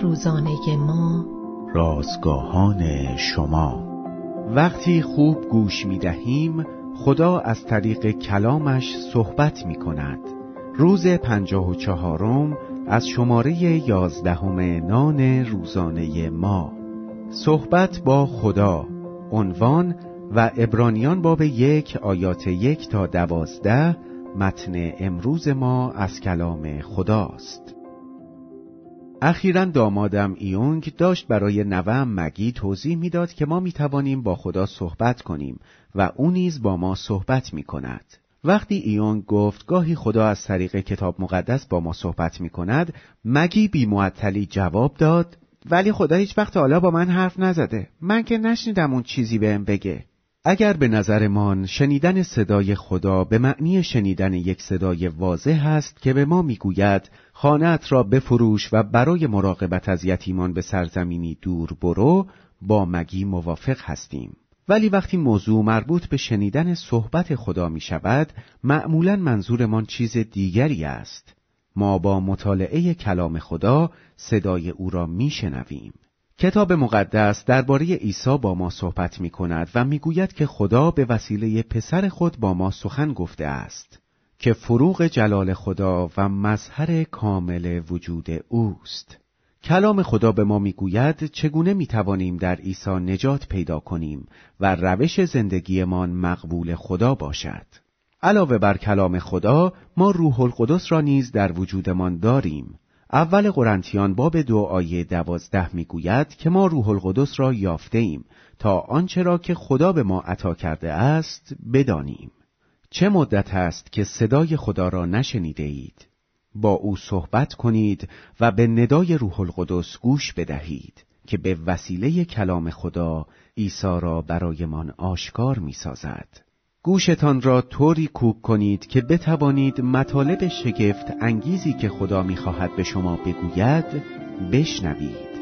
روزانه ما. رازگاهان شما. وقتی خوب گوش می دهیم خدا از طریق کلامش صحبت می کند. روز پنجاه و چهارم از شماره یازدهم نان روزانه ما. صحبت با خدا. عنوان و ابرانیان باب یک آیات یک تا دوازده متن امروز ما از کلام خداست. اخیرا دامادم ایونگ داشت برای نوم مگی توضیح می‌داد که ما می توانیم با خدا صحبت کنیم و او نیز با ما صحبت می کند. وقتی ایونگ گفت گاهی خدا از طریق کتاب مقدس با ما صحبت می کند مگی بی معطلی جواب داد ولی خدا هیچ وقت حالا با من حرف نزده من که نشنیدم اون چیزی بهم بگه اگر به نظرمان شنیدن صدای خدا به معنی شنیدن یک صدای واضح است که به ما می‌گوید خانت را بفروش و برای مراقبت از یتیمان به سرزمینی دور برو با مگی موافق هستیم ولی وقتی موضوع مربوط به شنیدن صحبت خدا می شود معمولا منظورمان چیز دیگری است ما با مطالعه کلام خدا صدای او را می شنویم. کتاب مقدس درباره عیسی با ما صحبت می کند و می گوید که خدا به وسیله پسر خود با ما سخن گفته است که فروغ جلال خدا و مظهر کامل وجود اوست. کلام خدا به ما می‌گوید چگونه می توانیم در عیسی نجات پیدا کنیم و روش زندگیمان مقبول خدا باشد. علاوه بر کلام خدا ما روح القدس را نیز در وجودمان داریم اول قرنتیان باب دو آیه دوازده می‌گوید که ما روح القدس را یافته ایم تا آنچه را که خدا به ما عطا کرده است بدانیم چه مدت است که صدای خدا را نشنیده اید با او صحبت کنید و به ندای روح القدس گوش بدهید که به وسیله کلام خدا عیسی را برایمان آشکار می سازد. گوشتان را طوری کوک کنید که بتوانید مطالب شگفت انگیزی که خدا می‌خواهد به شما بگوید بشنوید.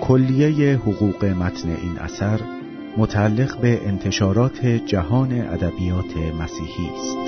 کلیه حقوق متن این اثر متعلق به انتشارات جهان ادبیات مسیحی است.